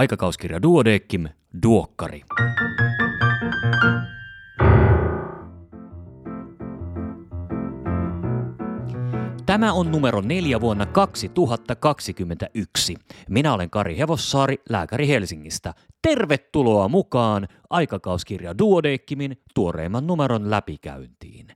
Aikakauskirja Duodeckim, Duokkari. Tämä on numero neljä vuonna 2021. Minä olen Kari Hevossaari, lääkäri Helsingistä. Tervetuloa mukaan aikakauskirja Duodeckimin tuoreimman numeron läpikäyntiin.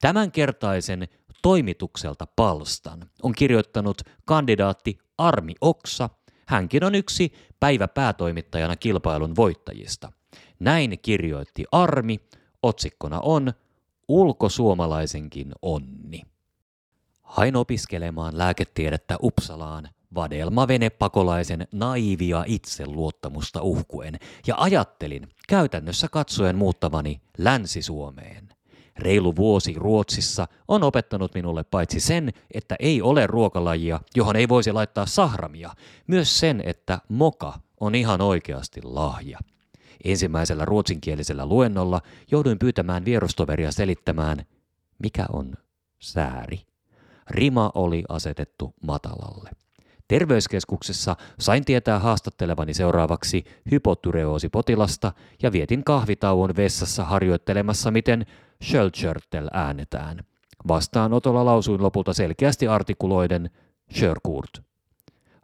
Tämänkertaisen toimitukselta palstan on kirjoittanut kandidaatti Armi Oksa. Hänkin on yksi päivä päätoimittajana kilpailun voittajista. Näin kirjoitti Armi. Otsikkona on Ulkosuomalaisenkin onni. Hain opiskelemaan lääketiedettä Uppsalaan vadelmavene pakolaisen naivia itseluottamusta uhkuen ja ajattelin käytännössä katsoen muuttavani Länsi-Suomeen. Reilu vuosi Ruotsissa on opettanut minulle paitsi sen, että ei ole ruokalajia, johon ei voisi laittaa sahramia, myös sen, että moka on ihan oikeasti lahja. Ensimmäisellä ruotsinkielisellä luennolla jouduin pyytämään vierustoveria selittämään, mikä on sääri. Rima oli asetettu matalalle. Terveyskeskuksessa sain tietää haastattelevani seuraavaksi hypotyreoosipotilasta ja vietin kahvitauon vessassa harjoittelemassa, miten Schölchörtel äänetään. Vastaanotolla lausuin lopulta selkeästi artikuloiden Schörkurt.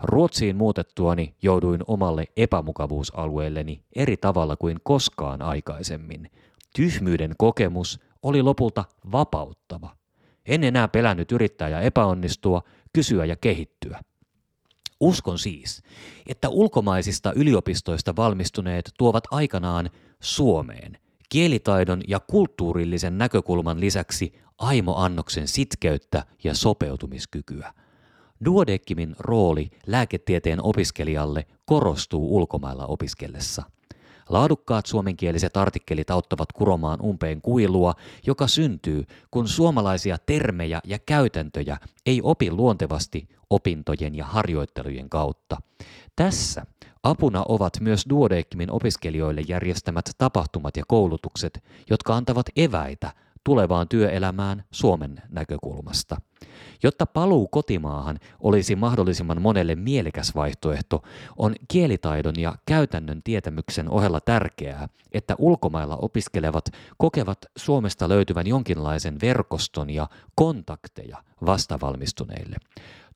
Ruotsiin muutettuani jouduin omalle epämukavuusalueelleni eri tavalla kuin koskaan aikaisemmin. Tyhmyyden kokemus oli lopulta vapauttava. En enää pelännyt yrittää ja epäonnistua, kysyä ja kehittyä. Uskon siis, että ulkomaisista yliopistoista valmistuneet tuovat aikanaan Suomeen kielitaidon ja kulttuurillisen näkökulman lisäksi aimo-annoksen sitkeyttä ja sopeutumiskykyä. Duodeckimin rooli lääketieteen opiskelijalle korostuu ulkomailla opiskellessa – Laadukkaat suomenkieliset artikkelit auttavat kuromaan umpeen kuilua, joka syntyy, kun suomalaisia termejä ja käytäntöjä ei opi luontevasti opintojen ja harjoittelujen kautta. Tässä apuna ovat myös Duodeckimin opiskelijoille järjestämät tapahtumat ja koulutukset, jotka antavat eväitä tulevaan työelämään Suomen näkökulmasta. Jotta paluu kotimaahan olisi mahdollisimman monelle mielekäs vaihtoehto, on kielitaidon ja käytännön tietämyksen ohella tärkeää, että ulkomailla opiskelevat kokevat Suomesta löytyvän jonkinlaisen verkoston ja kontakteja vastavalmistuneille.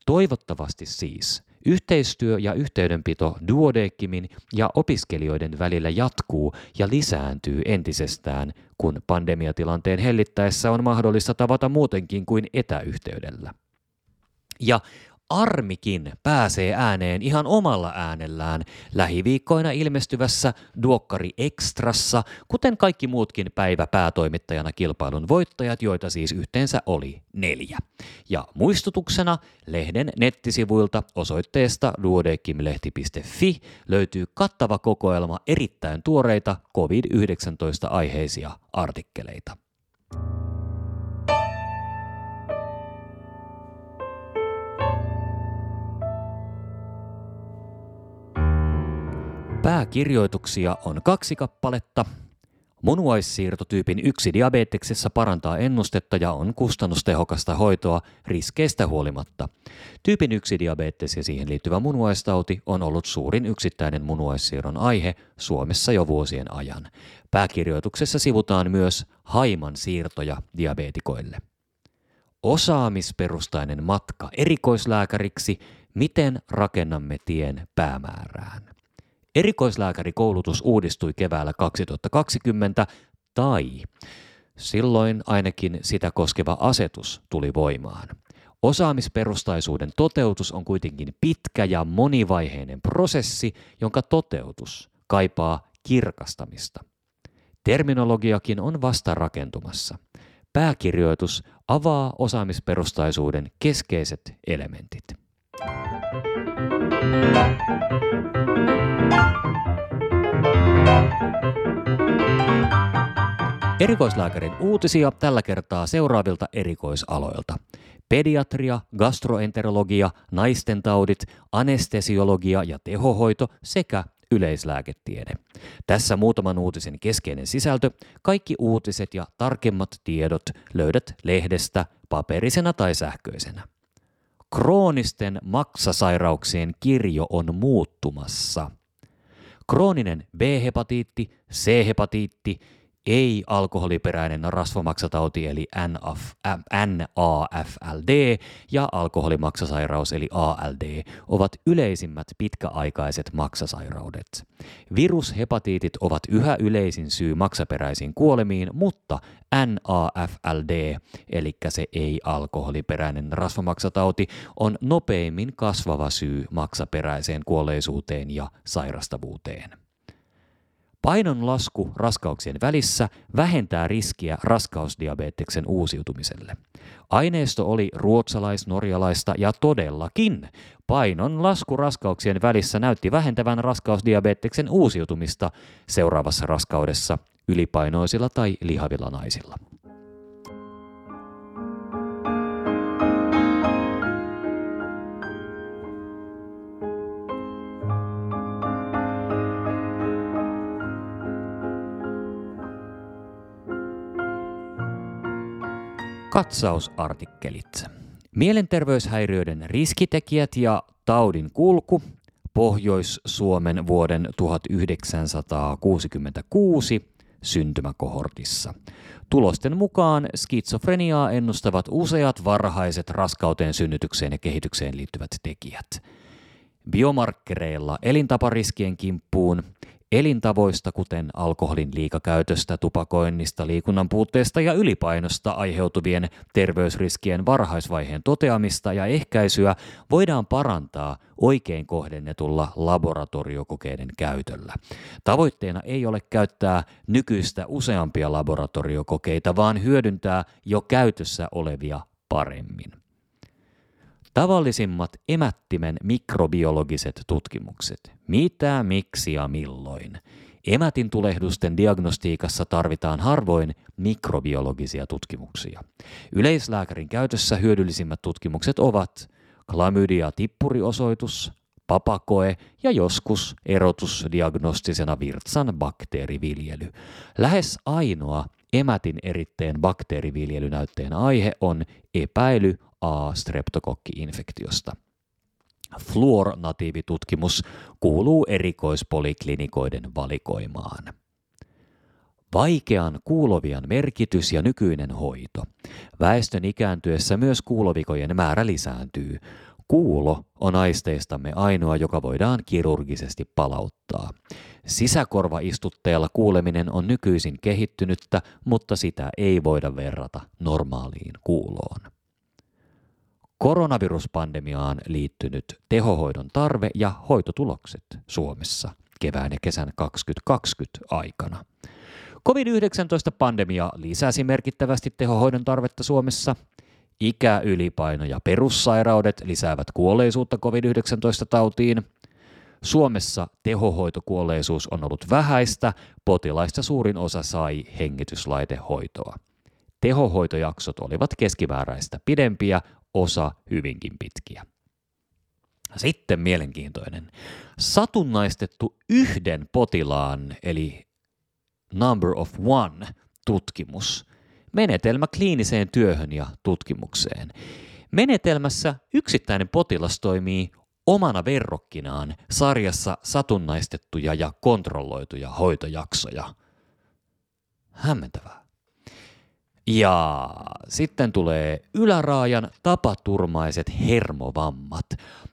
Toivottavasti siis – Yhteistyö ja yhteydenpito duodeckimin ja opiskelijoiden välillä jatkuu ja lisääntyy entisestään, kun pandemiatilanteen hellittäessä on mahdollista tavata muutenkin kuin etäyhteydellä. Ja Armikin pääsee ääneen ihan omalla äänellään lähiviikkoina ilmestyvässä Duokkari Extrassa, kuten kaikki muutkin päivä päätoimittajana kilpailun voittajat, joita siis yhteensä oli neljä. Ja muistutuksena lehden nettisivuilta osoitteesta duodekimlehti.fi löytyy kattava kokoelma erittäin tuoreita COVID-19 aiheisia artikkeleita. Pääkirjoituksia on kaksi kappaletta. Munuaissiirtotyypin yksi diabeteksessa parantaa ennustetta ja on kustannustehokasta hoitoa riskeistä huolimatta. Tyypin yksi diabetes ja siihen liittyvä munuaistauti on ollut suurin yksittäinen munuaissiirron aihe Suomessa jo vuosien ajan. Pääkirjoituksessa sivutaan myös haiman siirtoja diabetikoille. Osaamisperustainen matka erikoislääkäriksi, miten rakennamme tien päämäärään. Erikoislääkärikoulutus uudistui keväällä 2020 tai silloin ainakin sitä koskeva asetus tuli voimaan. Osaamisperustaisuuden toteutus on kuitenkin pitkä ja monivaiheinen prosessi, jonka toteutus kaipaa kirkastamista. Terminologiakin on vasta rakentumassa. Pääkirjoitus avaa osaamisperustaisuuden keskeiset elementit. Erikoislääkärin uutisia tällä kertaa seuraavilta erikoisaloilta. Pediatria, gastroenterologia, naistentaudit, anestesiologia ja tehohoito sekä yleislääketiede. Tässä muutaman uutisen keskeinen sisältö. Kaikki uutiset ja tarkemmat tiedot löydät lehdestä paperisena tai sähköisenä. Kroonisten maksasairauksien kirjo on muuttumassa. Krooninen B-hepatiitti, C-hepatiitti, ei-alkoholiperäinen rasvamaksatauti eli NAFLD ja alkoholimaksasairaus eli ALD ovat yleisimmät pitkäaikaiset maksasairaudet. Virushepatiitit ovat yhä yleisin syy maksaperäisiin kuolemiin, mutta NAFLD, eli se ei-alkoholiperäinen rasvamaksatauti, on nopeimmin kasvava syy maksaperäiseen kuolleisuuteen ja sairastavuuteen. Painon lasku raskauksien välissä vähentää riskiä raskausdiabeteksen uusiutumiselle. Aineisto oli ruotsalais-norjalaista ja todellakin painon lasku raskauksien välissä näytti vähentävän raskausdiabeteksen uusiutumista seuraavassa raskaudessa ylipainoisilla tai lihavilla naisilla. Katsausartikkelit. Mielenterveyshäiriöiden riskitekijät ja taudin kulku Pohjois-Suomen vuoden 1966 syntymäkohortissa. Tulosten mukaan skitsofreniaa ennustavat useat varhaiset raskauteen, synnytykseen ja kehitykseen liittyvät tekijät. Biomarkkereilla elintapariskien kimppuun Elintavoista, kuten alkoholin liikakäytöstä, tupakoinnista, liikunnan puutteesta ja ylipainosta aiheutuvien terveysriskien varhaisvaiheen toteamista ja ehkäisyä voidaan parantaa oikein kohdennetulla laboratoriokokeiden käytöllä. Tavoitteena ei ole käyttää nykyistä useampia laboratoriokokeita, vaan hyödyntää jo käytössä olevia paremmin. Tavallisimmat emättimen mikrobiologiset tutkimukset. Mitä, miksi ja milloin? Emätin tulehdusten diagnostiikassa tarvitaan harvoin mikrobiologisia tutkimuksia. Yleislääkärin käytössä hyödyllisimmät tutkimukset ovat klamydia tippuriosoitus, papakoe ja joskus erotusdiagnostisena virtsan bakteeriviljely. Lähes ainoa emätin eritteen bakteeriviljelynäytteen aihe on epäily A-streptokokki-infektiosta. Fluor-natiivitutkimus kuuluu erikoispoliklinikoiden valikoimaan. Vaikean kuulovian merkitys ja nykyinen hoito. Väestön ikääntyessä myös kuulovikojen määrä lisääntyy. Kuulo on aisteistamme ainoa, joka voidaan kirurgisesti palauttaa. Sisäkorvaistutteella kuuleminen on nykyisin kehittynyttä, mutta sitä ei voida verrata normaaliin kuuloon. Koronaviruspandemiaan liittynyt tehohoidon tarve ja hoitotulokset Suomessa kevään ja kesän 2020 aikana. COVID-19-pandemia lisäsi merkittävästi tehohoidon tarvetta Suomessa. Ikä, ylipaino ja perussairaudet lisäävät kuolleisuutta COVID-19-tautiin. Suomessa tehohoitokuolleisuus on ollut vähäistä, potilaista suurin osa sai hengityslaitehoitoa. Tehohoitojaksot olivat keskimääräistä pidempiä, osa hyvinkin pitkiä. Sitten mielenkiintoinen. Satunnaistettu yhden potilaan, eli number of one tutkimus. Menetelmä kliiniseen työhön ja tutkimukseen. Menetelmässä yksittäinen potilas toimii omana verrokkinaan sarjassa satunnaistettuja ja kontrolloituja hoitojaksoja. Hämmentävää. Ja sitten tulee yläraajan tapaturmaiset hermovammat.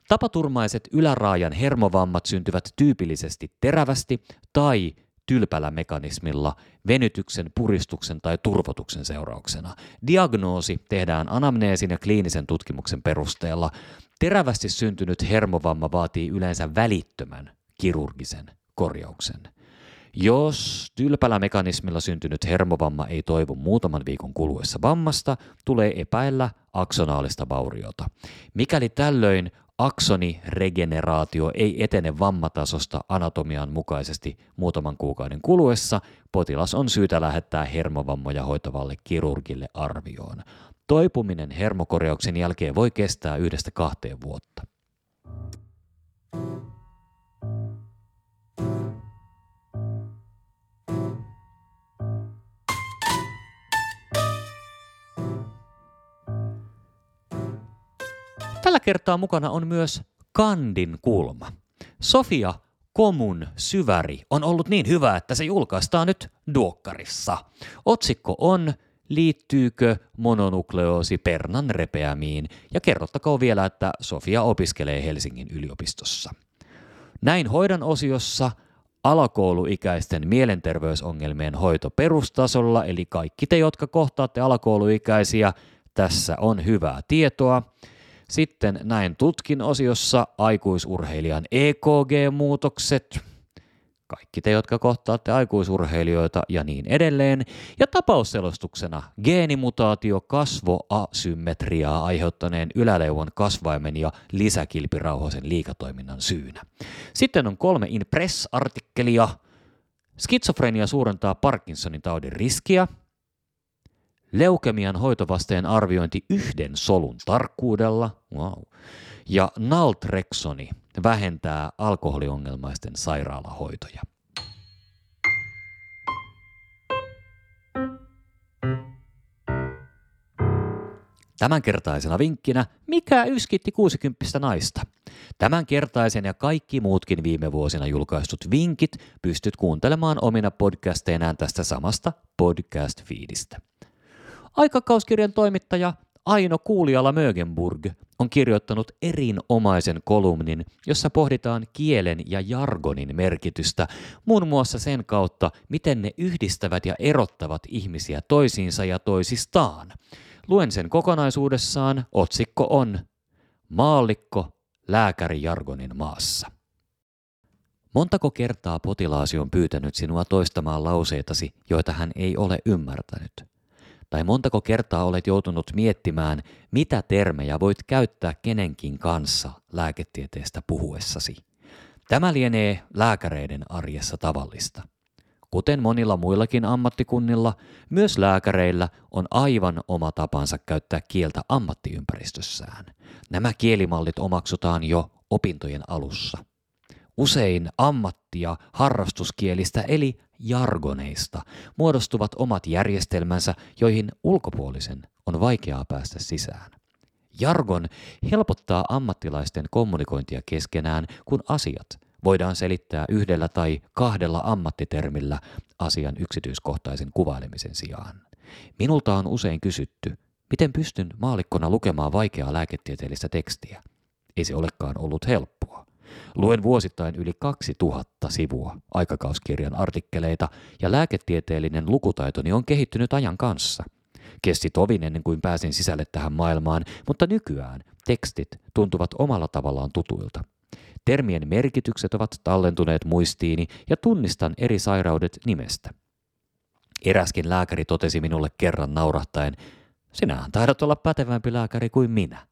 Tapaturmaiset yläraajan hermovammat syntyvät tyypillisesti terävästi tai tylpällä mekanismilla venytyksen, puristuksen tai turvotuksen seurauksena. Diagnoosi tehdään anamneesin ja kliinisen tutkimuksen perusteella. Terävästi syntynyt hermovamma vaatii yleensä välittömän kirurgisen korjauksen. Jos tylpällä mekanismilla syntynyt hermovamma ei toivu muutaman viikon kuluessa vammasta, tulee epäillä aksonaalista vauriota. Mikäli tällöin aksoniregeneraatio ei etene vammatasosta anatomian mukaisesti muutaman kuukauden kuluessa, potilas on syytä lähettää hermovammoja hoitavalle kirurgille arvioon. Toipuminen hermokorjauksen jälkeen voi kestää yhdestä kahteen vuotta. Tällä kertaa mukana on myös Kandin kulma. Sofia Komun syväri on ollut niin hyvä, että se julkaistaan nyt Duokkarissa. Otsikko on Liittyykö mononukleoosi pernan repeämiin? Ja kerrottakoon vielä, että Sofia opiskelee Helsingin yliopistossa. Näin hoidan osiossa alakouluikäisten mielenterveysongelmien hoito perustasolla, eli kaikki te, jotka kohtaatte alakouluikäisiä, tässä on hyvää tietoa. Sitten näin tutkin osiossa aikuisurheilijan EKG-muutokset, kaikki te, jotka kohtaatte aikuisurheilijoita ja niin edelleen. Ja tapausselostuksena geenimutaatio kasvoasymmetriaa aiheuttaneen yläleuvon kasvaimen ja lisäkilpirauhasen liikatoiminnan syynä. Sitten on kolme in press-artikkelia. Skitsofrenia suurentaa Parkinsonin taudin riskiä. Leukemian hoitovasteen arviointi yhden solun tarkkuudella. Wow. Ja naltrexoni vähentää alkoholiongelmaisten sairaalahoitoja. Tämänkertaisena vinkkinä, mikä yskitti 60 naista? Tämänkertaisen ja kaikki muutkin viime vuosina julkaistut vinkit pystyt kuuntelemaan omina podcasteinaan tästä samasta podcast-fiidistä. Aikakauskirjan toimittaja Aino Kuuliala Mögenburg on kirjoittanut erinomaisen kolumnin, jossa pohditaan kielen ja jargonin merkitystä, muun muassa sen kautta, miten ne yhdistävät ja erottavat ihmisiä toisiinsa ja toisistaan. Luen sen kokonaisuudessaan, otsikko on Maallikko lääkärijargonin maassa. Montako kertaa potilaasi on pyytänyt sinua toistamaan lauseitasi, joita hän ei ole ymmärtänyt? Tai montako kertaa olet joutunut miettimään, mitä termejä voit käyttää kenenkin kanssa lääketieteestä puhuessasi? Tämä lienee lääkäreiden arjessa tavallista. Kuten monilla muillakin ammattikunnilla, myös lääkäreillä on aivan oma tapansa käyttää kieltä ammattiympäristössään. Nämä kielimallit omaksutaan jo opintojen alussa. Usein ammatti- ja harrastuskielistä eli jargoneista muodostuvat omat järjestelmänsä, joihin ulkopuolisen on vaikeaa päästä sisään. Jargon helpottaa ammattilaisten kommunikointia keskenään, kun asiat voidaan selittää yhdellä tai kahdella ammattitermillä asian yksityiskohtaisen kuvailemisen sijaan. Minulta on usein kysytty, miten pystyn maalikkona lukemaan vaikeaa lääketieteellistä tekstiä. Ei se olekaan ollut helppoa. Luen vuosittain yli 2000 sivua aikakauskirjan artikkeleita ja lääketieteellinen lukutaitoni on kehittynyt ajan kanssa. Kesti tovin ennen kuin pääsin sisälle tähän maailmaan, mutta nykyään tekstit tuntuvat omalla tavallaan tutuilta. Termien merkitykset ovat tallentuneet muistiini ja tunnistan eri sairaudet nimestä. Eräskin lääkäri totesi minulle kerran naurahtaen, sinähän taidat olla pätevämpi lääkäri kuin minä.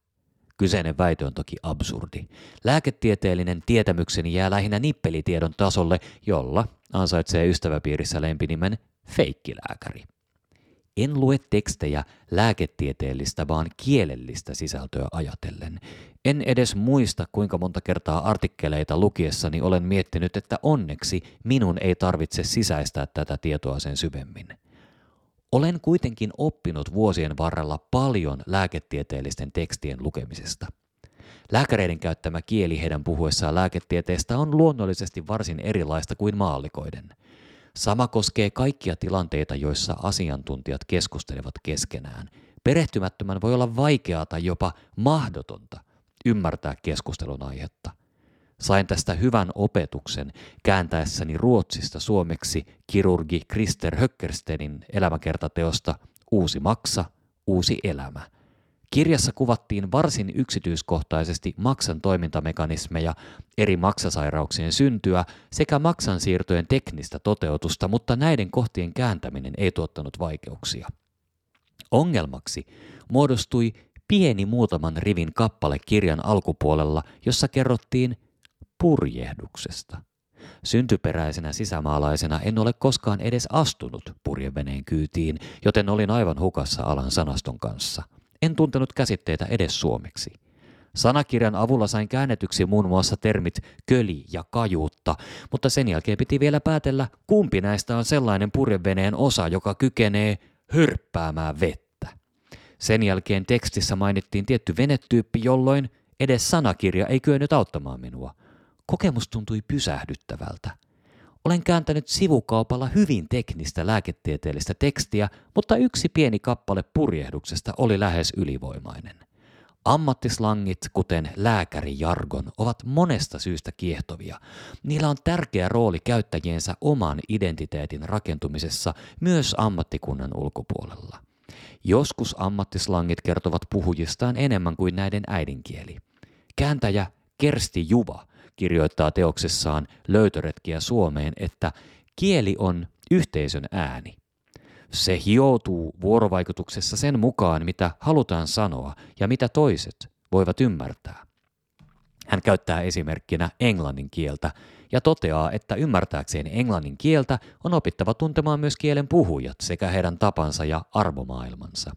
Kyseinen väite on toki absurdi. Lääketieteellinen tietämykseni jää lähinnä nippelitiedon tasolle, jolla ansaitsee ystäväpiirissä lempinimen feikkilääkäri. En lue tekstejä lääketieteellistä, vaan kielellistä sisältöä ajatellen. En edes muista, kuinka monta kertaa artikkeleita lukiessani olen miettinyt, että onneksi minun ei tarvitse sisäistää tätä tietoa sen syvemmin. Olen kuitenkin oppinut vuosien varrella paljon lääketieteellisten tekstien lukemisesta. Lääkäreiden käyttämä kieli heidän puhuessaan lääketieteestä on luonnollisesti varsin erilaista kuin maallikoiden. Sama koskee kaikkia tilanteita, joissa asiantuntijat keskustelevat keskenään. Perehtymättömän voi olla vaikeaa tai jopa mahdotonta ymmärtää keskustelun aihetta. Sain tästä hyvän opetuksen kääntäessäni Ruotsista suomeksi kirurgi Krister Höckerstenin elämäkertateosta Uusi maksa, uusi elämä. Kirjassa kuvattiin varsin yksityiskohtaisesti maksan toimintamekanismeja, eri maksasairauksien syntyä sekä maksan siirtojen teknistä toteutusta, mutta näiden kohtien kääntäminen ei tuottanut vaikeuksia. Ongelmaksi muodostui pieni muutaman rivin kappale kirjan alkupuolella, jossa kerrottiin purjehduksesta. Syntyperäisenä sisämaalaisena en ole koskaan edes astunut purjeveneen kyytiin, joten olin aivan hukassa alan sanaston kanssa. En tuntenut käsitteitä edes suomeksi. Sanakirjan avulla sain käännetyksi muun muassa termit köli ja kajuutta, mutta sen jälkeen piti vielä päätellä, kumpi näistä on sellainen purjeveneen osa, joka kykenee hörppäämään vettä. Sen jälkeen tekstissä mainittiin tietty venetyyppi, jolloin edes sanakirja ei kyennyt auttamaan minua – Kokemus tuntui pysähdyttävältä. Olen kääntänyt sivukaupalla hyvin teknistä lääketieteellistä tekstiä, mutta yksi pieni kappale purjehduksesta oli lähes ylivoimainen. Ammattislangit, kuten lääkärijargon, ovat monesta syystä kiehtovia. Niillä on tärkeä rooli käyttäjiensä oman identiteetin rakentumisessa myös ammattikunnan ulkopuolella. Joskus ammattislangit kertovat puhujistaan enemmän kuin näiden äidinkieli. Kääntäjä Kersti Juva kirjoittaa teoksessaan Löytöretkiä Suomeen, että kieli on yhteisön ääni. Se hioutuu vuorovaikutuksessa sen mukaan, mitä halutaan sanoa ja mitä toiset voivat ymmärtää. Hän käyttää esimerkkinä englannin kieltä ja toteaa, että ymmärtääkseen englannin kieltä on opittava tuntemaan myös kielen puhujat sekä heidän tapansa ja arvomaailmansa.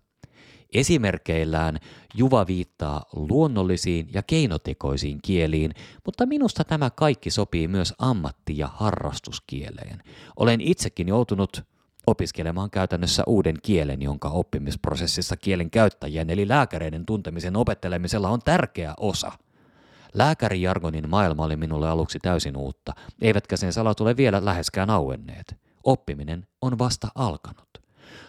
Esimerkkeillään Juva viittaa luonnollisiin ja keinotekoisiin kieliin, mutta minusta tämä kaikki sopii myös ammatti- ja harrastuskieleen. Olen itsekin joutunut opiskelemaan käytännössä uuden kielen, jonka oppimisprosessissa kielen käyttäjien eli lääkäreiden tuntemisen opettelemisella on tärkeä osa. Lääkärijargonin maailma oli minulle aluksi täysin uutta, eivätkä sen salat ole vielä läheskään auenneet. Oppiminen on vasta alkanut.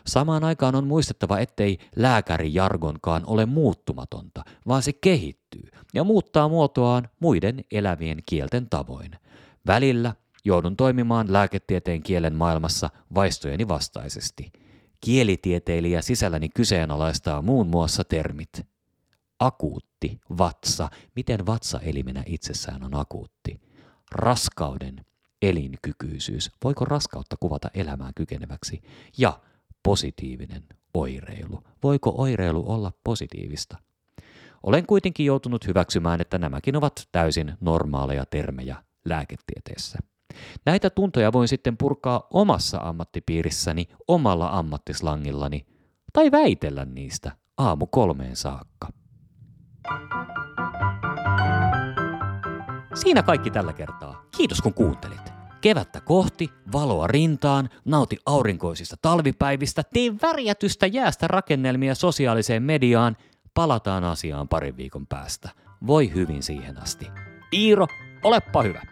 Samaan aikaan on muistettava, ettei lääkärijargonkaan ole muuttumatonta, vaan se kehittyy ja muuttaa muotoaan muiden elävien kielten tavoin. Välillä Joudun toimimaan lääketieteen kielen maailmassa vaistojeni vastaisesti. Kielitieteilijä sisälläni kyseenalaistaa muun muassa termit. Akuutti, vatsa, miten vatsaelimenä itsessään on akuutti. Raskauden, elinkykyisyys, voiko raskautta kuvata elämään kykeneväksi? Ja positiivinen oireilu, voiko oireilu olla positiivista? Olen kuitenkin joutunut hyväksymään, että nämäkin ovat täysin normaaleja termejä lääketieteessä. Näitä tuntoja voin sitten purkaa omassa ammattipiirissäni omalla ammattislangillani tai väitellä niistä aamu kolmeen saakka. Siinä kaikki tällä kertaa. Kiitos kun kuuntelit. Kevättä kohti, valoa rintaan, nauti aurinkoisista talvipäivistä, tee värjätystä jäästä rakennelmia sosiaaliseen mediaan. Palataan asiaan parin viikon päästä. Voi hyvin siihen asti. Iiro, olepa hyvä.